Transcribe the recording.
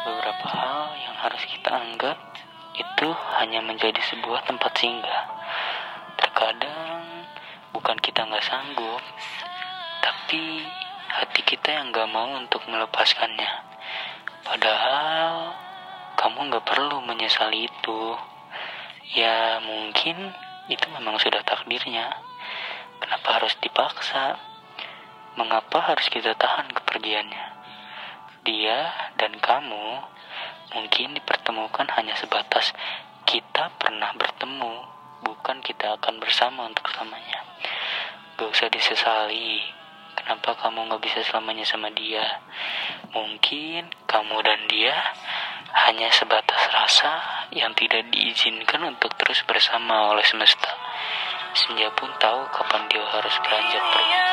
beberapa hal yang harus kita anggap itu hanya menjadi sebuah tempat singgah. Terkadang bukan kita nggak sanggup, tapi hati kita yang nggak mau untuk melepaskannya. Padahal kamu nggak perlu menyesali itu. Ya mungkin itu memang sudah takdirnya. Kenapa harus dipaksa? Mengapa harus kita tahan kepergiannya? Dia dan kamu mungkin dipertemukan hanya sebatas kita pernah bertemu, bukan kita akan bersama untuk selamanya. Gak usah disesali, kenapa kamu gak bisa selamanya sama dia. Mungkin kamu dan dia hanya sebatas rasa yang tidak diizinkan untuk terus bersama oleh semesta. Senja pun tahu kapan dia harus beranjak pergi.